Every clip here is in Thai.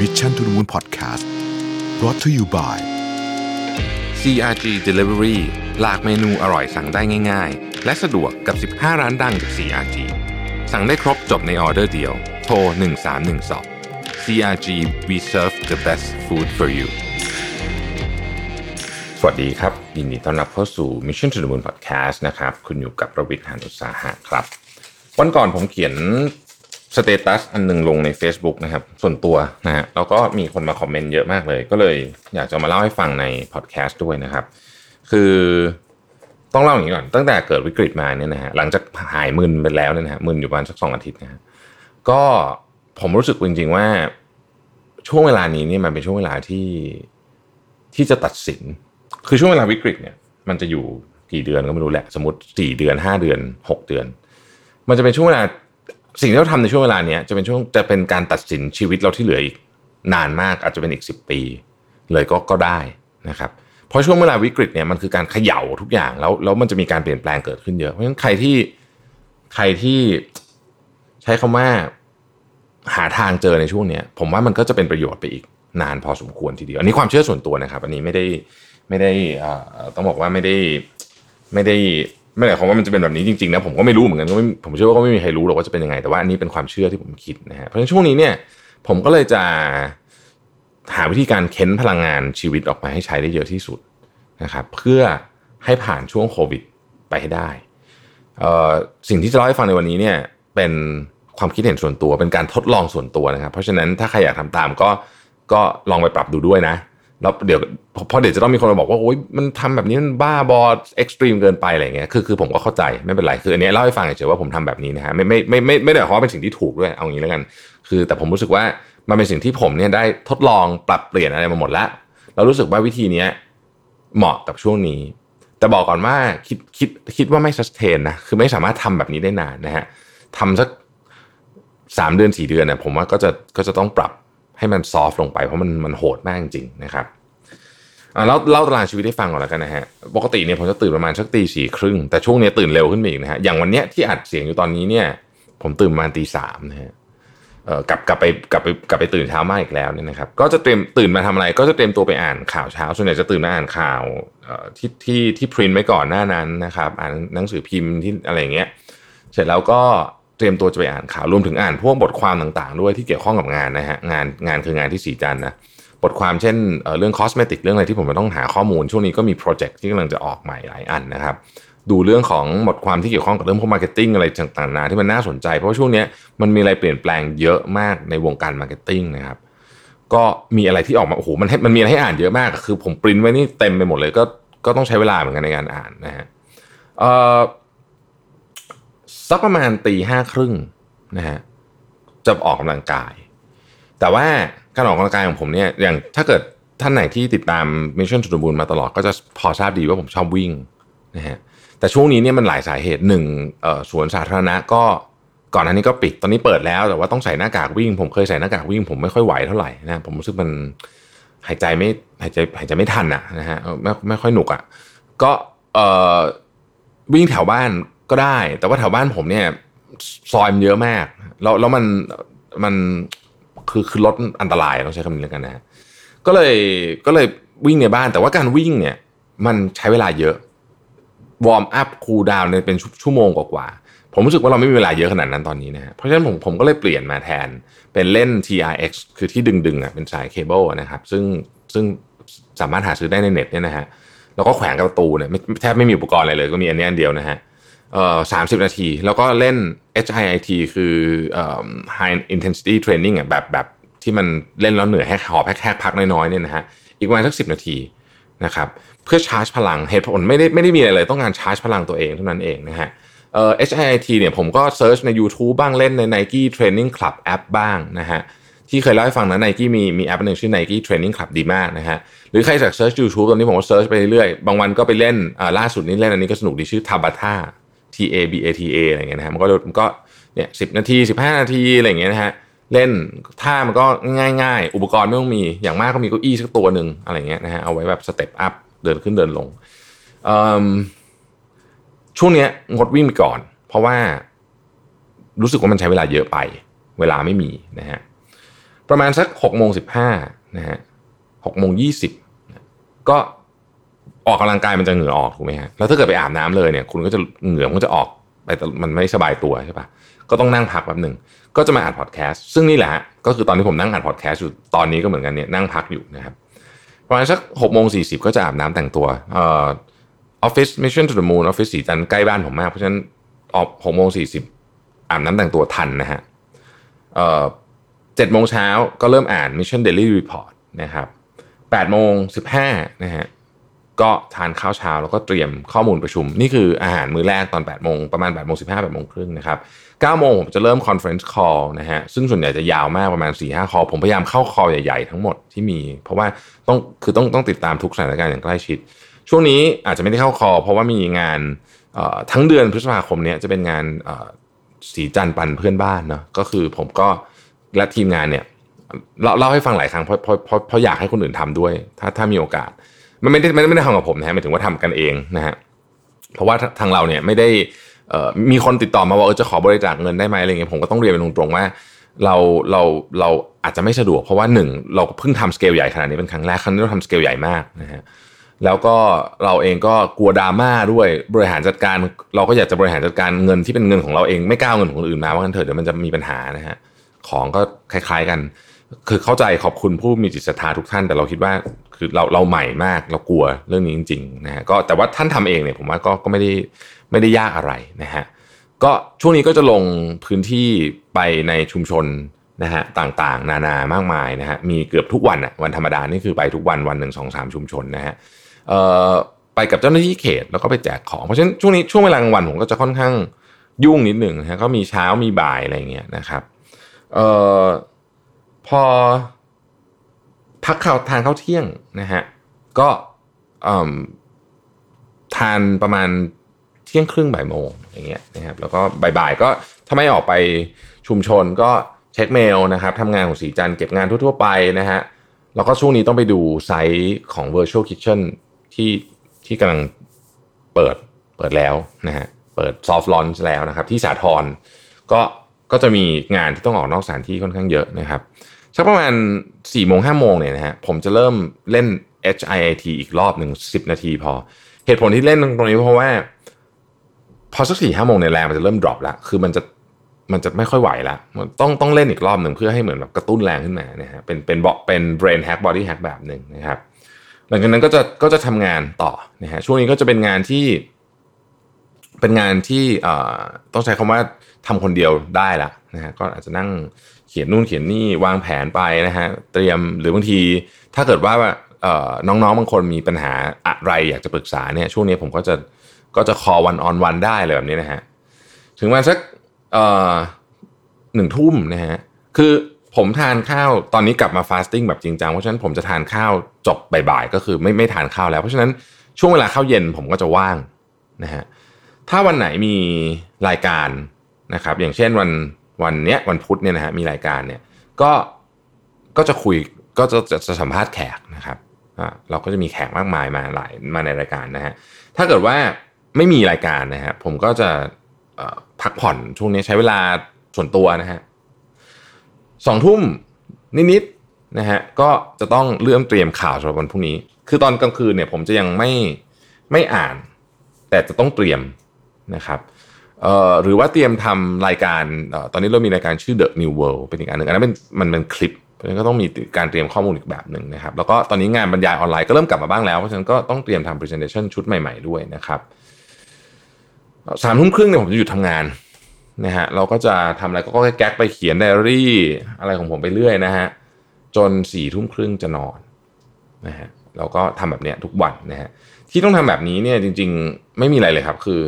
Mission to the Moon Podcast brought to you by CRG Delivery หลากเมนูอร่อยสั่งได้ง่าย ๆ และสะดวกกับ 15 ร้านดังจาก CRG สั่งได้ครบจบในออเดอร์เดียว โทร 1312 CRG we serve the best food for you สวัสดีครับ ยินดีต้อนรับเข้าสู่ Mission to the Moon Podcast นะครับ คุณอยู่กับประวิทย์หานุสาหะครับ วันก่อนผมเขียน สเตตัสอันหนึ่งลงใน Facebook นะครับ ส่วนตัวนะฮะแล้วก็มีคนมาคอมเมนต์เยอะมากเลย ก็เลยอยากจะมาเล่าให้ฟังในพอดแคสต์ด้วยนะครับ คือต้องเล่าอย่างนี้ก่อน ตั้งแต่เกิดวิกฤตมาเนี่ยนะฮะหลังจากหายมึนไปแล้วเนี่ยนะฮะมึนอยู่ประมาณสักสองอาทิตย์นะฮะก็ผมรู้สึกจริงๆว่าช่วงเวลานี้เนี่ยมันเป็นช่วงเวลาที่ที่จะตัดสิน คือช่วงเวลาวิกฤตเนี่ย มันจะอยู่กี่เดือนก็ไม่รู้แหละ สมมติสี่เดือนห้าเดือนหกเดือน มันจะเป็นช่วงเวลา สิ่งที่เราทำในช่วงเวลานี้จะเป็นช่วงจะเป็นการตัดสินชีวิตเราที่เหลืออีกนานมากอาจจะเป็นอีกสิบปี เลยก็ก็ได้นะครับเพราะช่วงเวลาวิกฤตเนี่ยมันคือการเขย่าทุกอย่างแล้วแล้วมันจะมีการเปลี่ยนแปลงเกิดขึ้นเยอะเพราะฉะนั้นใครที่ใครที่ใช้คำว่าหาทางเจอในช่วงเนี้ยผมว่ามันก็จะเป็นประโยชน์ไปอีกนานพอสมควรทีเดียวอันนี้ความเชื่อส่วนตัวนะครับ อันนี้ไม่ได้ไม่ได้อ่าต้องบอกว่าไม่ได้ไม่ได้ ไม่ได้ความว่ามันจะเป็นแบบนี้จริงๆนะผมก็ไม่รู้เหมือนกันก็ไม่ผมเชื่อว่าก็ไม่มีใครรู้หรอกว่าจะเป็นยังไงแต่ว่าอันนี้เป็นความเชื่อที่ผมคิดนะฮะเพราะฉะนั้นช่วงนี้เนี่ยผมก็เลยจะหาวิธีการเค้นพลังงานชีวิตออกมาให้ใช้ได้เยอะที่สุดนะครับเพื่อให้ผ่านช่วงโควิดไปให้ได้สิ่งที่จะเล่าให้ฟังในวันนี้เนี่ยเป็นความคิดเห็นส่วนตัวเป็นการทดลองส่วนตัวนะครับ เพราะฉะนั้นถ้าใครอยากทำตามก็ก็ลองไปปรับดูด้วยนะแล้วเดี๋ยว พราะเดี๋ยวจะต้องมีคนมาบอกว่าโอ๊ยมันทำแบบนี้มันบ้าบอเอ็กซ์ตรีมเกินไปอะไรเงี้ยคือคือผมก็เข้าใจไม่เป็นไรคืออันนี้เล่าให้ฟังเฉยๆว่าผมทำแบบนี้นะฮะไม่ไม่ไม่ไม่ไม่ได้หมายความว่าเป็นสิ่งที่ถูกด้วยเอางี้แล้วกัน คือ แต่ผมรู้สึกว่ามันเป็นสิ่งที่ผมเนี่ยได้ทดลองปรับเปลี่ยนอะไรมาหมดแล้วเรารู้สึกว่าวิธีเนี้ยเหมาะกับช่วงนี้ แต่บอกก่อนว่าคิดคิดคิดว่าไม่สแตนนะคือไม่สามารถทำแบบนี้ได้นานนะฮะทำสักสามเดือนสี่เดือนเนี่ยผมว่าก็จะก็จะต้องปรับให้มันซอฟลงไปเพราะมันมันโหดมากจริงๆนะครับ เล่าเล่าตารางชีวิตให้ฟังก่อนแล้วกันนะฮะ ปกติเนี่ยผมจะตื่นประมาณสักตีสี่ครึ่งแต่ช่วงนี้ตื่นเร็วขึ้นมาอีกนะฮะ อย่างวันเนี้ยที่อัดเสียงอยู่ตอนนี้เนี่ย ผมตื่นประมาณตีสามนะฮะเอ่อกลับกลับไปกลับไปกลับไปตื่นเช้ามากอีกแล้วเนี่ยนะครับ ก็จะเตรียมตื่นมาทำอะไร ก็จะเตรียมตัวไปอ่านข่าวเช้า ส่วนใหญ่จะตื่นมาอ่านข่าวเอ่อที่ที่ที่พิมพ์ไว้ก่อนหน้านั้นนะครับ อ่านหนังสือพิมพ์ที่อะไรเงี้ย เสร็จแล้วก็เตรียมตัวจะไปอ่านข่าว รวมถึงอ่านพวกบทความต่างๆ ด้วยที่เกี่ยวข้องกับงานนะฮะ งานงานคืองานที่สีจันนะ บทความเช่นเรื่อง cosmetic เรื่องอะไรที่ผมต้องหาข้อมูล ช่วงนี้ก็มี project ที่กำลังจะออกใหม่หลายอันนะครับดูเรื่องของบทความที่เกี่ยวข้องกับเรื่องพวก marketing อะไรต่างๆนาที่มันน่าสนใจ เพราะว่าช่วงนี้มันมีอะไรเปลี่ยนแปลงเยอะมากในวงการ marketing นะครับก็มีอะไรที่ออกมาโอ้โหมันมันมีอะไรให้อ่านเยอะมากคือผมปริ้นไว้นี่เต็มไปหมดเลยก็ก็ต้องใช้เวลาเหมือนกันในการอ่านนะฮะสักประมาณตีห้าครึ่งนะฮะจะออกกำลังกาย แต่ว่า การออกกำลังกายของผมเนี่ยอย่างถ้าเกิดท่านไหนที่ติดตาม Mission to the Moon มาตลอดก็จะพอทราบดีว่าผมชอบวิ่งนะฮะแต่ช่วงนี้เนี่ยมันหลายสาเหตุหนึ่งสวนสาธารณะก็ก่อนหน้านี้ก็ปิดตอนนี้เปิดแล้วแต่ว่าต้องใส่หน้ากากวิ่ง ผมเคยใส่หน้ากากวิ่ง ผมไม่ค่อยไหวเท่าไหร่นะผมรู้สึกมันหายใจไม่หายใจหายใจไม่ทันอะนะฮะไม่ไม่ค่อยหนุกอะก็เอ่อวิ่งแถวบ้านก็ได้ แต่ว่าแถวบ้านผมเนี่ยซอยมันเยอะมากแล้วแล้วมันมัน คือคือรถอันตรายต้องใช้คำนี้แล้วกันนะฮะก็เลยก็เลยวิ่งในบ้านแต่ว่าการวิ่งเนี่ย มันใช้เวลาเยอะwarm up cool down เนี่ยเป็นชั่วโมงกว่าๆผมรู้สึกว่าเราไม่มีเวลาเยอะขนาดนั้นตอนนี้นะฮะเพราะฉะนั้นผมผมก็เลยเปลี่ยนมาแทนเป็นเล่น TRX คือที่ดึงดึงอะเป็นสายเคเบิลนะครับ ซึ่งซึ่งสามารถหาซื้อได้ในเน็ตเนี่ยนะฮะแล้วก็แขวนกับประตูเนี่ยแทบไม่มีอุปกรณ์อะไรเลยก็มีอันนี้อันเดียวนะฮะ สามสิบนาที แล้วก็เล่น HIIT คือออ High Intensity Training อะแบบแบบที่มันเล่นแล้วเหนื่อยให้หอบแค่พักน้อยๆเนี่ยนะฮะอีกประมาณสักสิบนาทีนะครับเพื่อชาร์จพลังเหตุผลไม่ได้ไม่ได้มีอะไรเลยต้องการชาร์จพลังตัวเองเท่านั้นเองนะฮะเอ่อ HIIT เนี่ยผมก็ search ใน YouTube บ้างเล่นใน Nike Training Club แอปบ้างนะฮะที่เคยเล่าให้ฟังนะ Nike มีมีแอปหนึ่งชื่อ Nike Training Club ดีมากนะฮะหรือใครจะ search YouTube ตอนนี้ผมก็ search ไปเรื่อยๆบางวันก็ไปเล่นอ่าล่าสุดนี้เล่นอันนี้ก็สนุกดีชื่อ Tabata T A B A T A อะไรเงี้ยนะฮะมันก็มันก็เนี่ยสิบนาทีสิบห้านาทีอะไรเงี้ยนะฮะเล่นท่ามันก็ง่าย ๆ อุปกรณ์ไม่ต้องมีอย่างมากก็มีเก้าอี้สักตัวหนึ่งอะไรเงี้ยนะฮะเอาไว้แบบ step up เดินขึ้นเดินลงช่วงเนี้ยงดวิ่งไปก่อน เพราะว่ารู้สึกว่ามันใช้เวลาเยอะไป เวลาไม่มีนะฮะประมาณสักหกโมงสิบห้านะฮะหกโมงยี่สิบก็ ออกกำลังกายมันจะเหงื่อออกถูกไหมฮะแล้วถ้าเกิดไปอาบน้ำเลยเนี่ยคุณก็จะเหงื่อมันก็จะออกไปแต่มันไม่สบายตัวใช่ปะก็ต้องนั่งพักแป๊บหนึ่งก็จะมาอัดพอดแคสต์ซึ่งนี่แหละก็คือตอนที่ผมนั่งอัดพอดแคสต์อยู่ตอนนี้ก็เหมือนกันเนี่ยนั่งพักอยู่นะครับประมาณสักหกโมงสี่สิบก็จะอาบน้ำแต่งตัวเอ่อออฟฟิศ Mission To The Moon ออฟฟิศสีจันใกล้บ้านผมมาก เพราะฉะนั้นออกหกโมงสี่สิบอาบน้ำแต่งตัวทันนะฮะเอ่อเจ็ดโมงเช้าก็เริ่มอ่าน Mission Daily Report นะครับแปดโมงสิบห้านะฮะ ก็ทานข้าวเช้าแล้วก็เตรียมข้อมูลประชุม นี่คืออาหารมื้อแรกตอน8โมงประมาณ8โมง15 8โมงครึ่งนะครับ9โมงผมจะเริ่ม conference call นะฮะซึ่งส่วนใหญ่จะยาวมากประมาณ4-5 call ผมพยายามเข้า call ใหญ่ๆทั้งหมดที่มี เพราะว่าต้องคือต้องต้องติดตามทุกสถานการณ์อย่างใกล้ชิด ช่วงนี้อาจจะไม่ได้เข้า call เพราะว่ามีงานทั้งเดือนพฤษภาคมเนี้ยจะเป็นงานสีจันปันเพื่อนบ้านเนาะก็คือผมก็และทีมงานเนี่ยเล่าให้ฟังหลายครั้งเพราะเพราะเพราะเพราะอยากให้คนอื่นทำด้วย ถ้าถ้ามีโอกาส มันไม่ได้ไม่ได้ทำกับผมนะฮะหมายถึงว่าทำกันเองนะฮะเพราะว่าทางเราเนี่ยไม่ได้มีคนติดต่อมาว่าจะขอบริจาคเงินได้ไหมอะไรเงี้ยผมก็ต้องเรียนเป็นตรงๆว่าเราเราเราอาจจะไม่สะดวกเพราะว่าหนึ่งเราเพิ่งทำสเกลใหญ่ขนาดนี้เป็นครั้งแรกครั้งนี้เราทำสเกลใหญ่มากนะฮะแล้วก็เราเองก็กลัวดราม่าด้วยบริหารจัดการ เราก็อยากจะบริหารจัดการเงินที่เป็นเงินของเราเองไม่ก้าวเงินของคนอื่นมาว่ากันเถอะเดี๋ยวมันจะมีปัญหานะฮะของก็คล้าย ๆกัน คือเข้าใจขอบคุณผู้มีจิตศรัทธาทุกท่าน แต่เราคิดว่าคือเราเราใหม่มากเรากลัวเรื่องนี้จริงๆนะฮะก็แต่ว่าท่านทำเองเนี่ยผมว่าก็ก็ไม่ได้ไม่ได้ยากอะไรนะฮะก็ช่วงนี้ก็จะลงพื้นที่ไปในชุมชนนะฮะต่างๆ นานามากมายนะฮะมีเกือบทุกวันอะวันธรรมดานี่คือไปทุกวันวันหนึ่งสองสามชุมชนนะฮะเอ่อไปกับเจ้าหน้าที่เขตแล้วก็ไปแจกของเพราะฉะนั้นช่วงนี้ช่วงเวลากลางวันผมก็จะค่อนข้างยุ่งนิดหนึ่งนะฮะก็มีเช้ามีบ่ายอะไรเงี้ยนะครับเอ่อ พอพักข่าวทานข้าวเที่ยงนะฮะก็ทานประมาณเที่ยงครึ่งบ่ายโมงอย่างเงี้ยนะครับแล้วก็บ่ายๆก็ถ้าไม่ออกไปชุมชนก็เช็คเมลนะครับทำงานของสีจันเก็บงานทั่วๆไปนะฮะแล้วก็ช่วงนี้ต้องไปดูไซต์ของ Virtual Kitchen ที่ที่กำลังเปิดเปิดแล้วนะฮะเปิด soft launch แล้วนะครับ ที่สาทรก็ ก็จะมีงานที่ต้องออกนอกสถานที่ค่อนข้างเยอะนะครับสักประมาณ4ี่โมงห้าโมงเนี่ยนะฮะผมจะเริ่มเล่น HIIT อีกรอบหนึ่งสิบนาทีพอ เหตุผลที่เล่นตรงนี้เพราะว่า พอสักสี่ห้าโมงในแรงมันจะเริ่มดรอปละคือมันจะมันจะไม่ค่อยไหวละมันต้องต้องเล่นอีกรอบหนึ่งเพื่อให้เหมือนแบบกระตุ้นแรงขึ้นมานะฮะเป็นเป็นบอกเป็น brain hack body hack แบบหนึ่งนะครับ หลังจากนั้นก็จะก็จะทำงานต่อนะฮะช่วงนี้ก็จะเป็นงานที่ เป็นงานที่ต้องใช้คำว่าทำคนเดียวได้ละนะฮะก็อาจจะนั่งเขียนนู่นเขียนนี่วางแผนไปนะฮะเตรียมหรือบางทีถ้าเกิดว่าน้องๆบางคนมีปัญหาอะไรอยากจะปรึกษาเนี่ยช่วงนี้ผมก็จะก็จะคอวันออนวันได้เลยแบบนี้นะฮะถึงมาสักหนึ่งทุ่มนะฮะคือผมทานข้าวตอนนี้กลับมาฟาสติ้งแบบจริงจังเพราะฉะนั้นผมจะทานข้าวจบบ่ายๆก็คือไม่ไม่ทานข้าวแล้ว เพราะฉะนั้นช่วงเวลาข้าวเย็นผมก็จะว่างนะฮะ ถ้าวันไหนมีรายการนะครับ อย่างเช่นวันวันเนี้ยวันพุธเนี่ยนะฮะมีรายการเนี่ยก็ก็จะคุยก็จะจะสัมภาษณ์แขกนะครับเราก็จะมีแขกมากมายมาหลายมาในรายการนะฮะถ้าเกิดว่าไม่มีรายการนะฮะผมก็จะพักผ่อนช่วงนี้ใช้เวลาส่วนตัวนะฮะสองทุ่มนิดๆนะฮะก็จะต้องเริ่มเตรียมข่าวสำหรับวันพรุ่งนี้ คือตอนกลางคืนเนี่ยผมจะยังไม่ไม่อ่าน แต่จะต้องเตรียม นะครับหรือว่าเตรียมทำรายการอตอนนี้เรามีรายการชื่อ The New World เป็นอีกอันหนึ่งอันนั้นเป็นมันเป็นคลิปเพราะฉะนั้นก็ต้องมีการเตรียมข้อมูลอีกแบบหนึ่งนะครับ แล้วก็ตอนนี้งานบรรยายออนไลน์ก็เริ่มกลับมาบ้างแล้ว เพราะฉะนั้นก็ต้องเตรียมทำ presentation ชุดใหม่ๆด้วยนะครับสามทุ่มครึ่งเนี่ยผมจะหยุดทำงานนะฮะเราก็จะทำอะไรก็แก๊กไปเขียนไดอารี่อะไรของผมไปเรื่อยนะฮะจนสี่ทุ่มครึ่งจะนอนนะฮะเราก็ทำแบบเนี้ยทุกวันนะฮะที่ต้องทำแบบนี้เนี่ยจริง ๆ ไม่มีอะไรเลยครับ คือ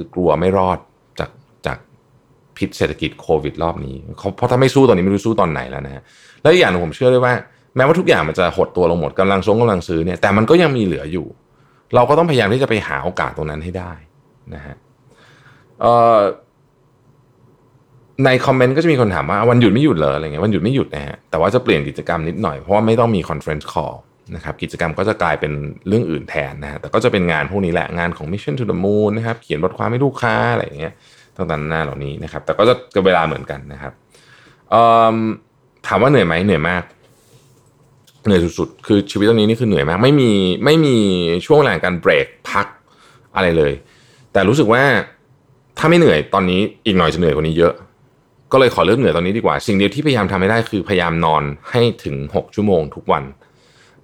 คือกลัวไม่รอดจากจากพิษเศรษฐกิจโควิดรอบนี้เพราะถ้าไม่สู้ตอนนี้ไม่รู้สู้ตอนไหนแล้วนะฮะแล้วอย่างนึงผมเชื่อด้วยว่า แม้ว่าทุกอย่างมันจะหดตัวลงหมดกำลังซงกำลังซื้อเนี่ยแต่มันก็ยังมีเหลืออยู่ เราก็ต้องพยายามที่จะไปหาโอกาสตรงนั้นให้ได้นะฮะในคอมเมนต์ก็จะมีคนถามว่าวันหยุดไม่หยุดเลยอะไรเงี้ยวันหยุดไม่หยุดนะฮะแต่ว่าจะเปลี่ยนกิจกรรมนิดหน่อยเพราะว่าไม่ต้องมี conference call นะครับกิจกรรมก็จะกลายเป็นเรื่องอื่นแทนนะฮะแต่ก็จะเป็นงานพวกนี้แหละงานของ Mission to the Moon นะครับเขียนบทความให้ลูกค้าอะไรอย่างเงี้ยต่างๆหน้าเหล่านี้นะครับ แต่ก็จะกับเวลาเหมือนกันนะครับถามว่าเหนื่อยไหมเหนื่อยมาก เหนื่อยสุดๆคือชีวิตตอนนี้นี่คือเหนื่อยมาก ไม่มีไม่มีช่วงเวลาการเบรกพักอะไรเลย แต่รู้สึกว่าถ้าไม่เหนื่อยตอนนี้อีกหน่อยจะเหนื่อยกว่านี้เยอะ ก็เลยขอเลิกเหนื่อยตอนนี้ดีกว่า สิ่งเดียวที่พยายามทำให้ได้คือพยายามนอนให้ถึง 6 ชั่วโมงทุกวัน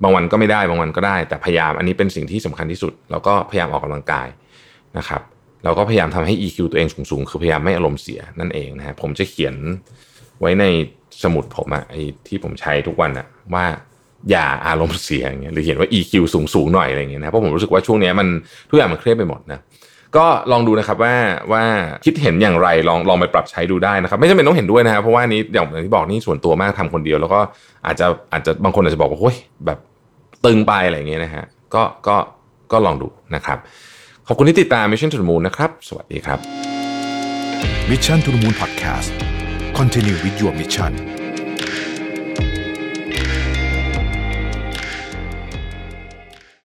บางวันก็ไม่ได้บางวันก็ได้ แต่พยายามอันนี้เป็นสิ่งที่สำคัญที่สุด แล้วก็พยายามออกกำลังกายนะครับเราก็พยายามทำให้ EQ ตัวเองสูงๆ คือพยายามไม่อารมณ์เสียนั่นเองนะฮะผมจะเขียนไว้ในสมุดผมอะไอที่ผมใช้ทุกวันอะว่าอย่าอารมณ์เสียอย่างเงี้ยหรือเขียนว่า EQ สูงสูงๆหน่อยอะไรเงี้ยนะเพราะผมรู้สึกว่าช่วงนี้มันทุกอย่างมันเครียดไปหมดนะ ก็ลองดูนะครับว่าว่าคิดเห็นอย่างไรลองลองไปปรับใช้ดูได้นะครับ ไม่จำเป็นต้องเห็นด้วยนะครับเพราะว่านี้อย่างที่บอกนี่ส่วนตัวมากทำคนเดียว แล้วก็อาจจะอาจจะบางคนอาจจะบอกว่าโอ้ยแบบตึงไปอะไรอย่างเงี้ยนะฮะก็ก็ก็ลองดูนะครับ ขอบคุณที่ติดตาม Mission to the Moon นะครับ สวัสดีครับ Mission to the Moon Podcast Continue with your mission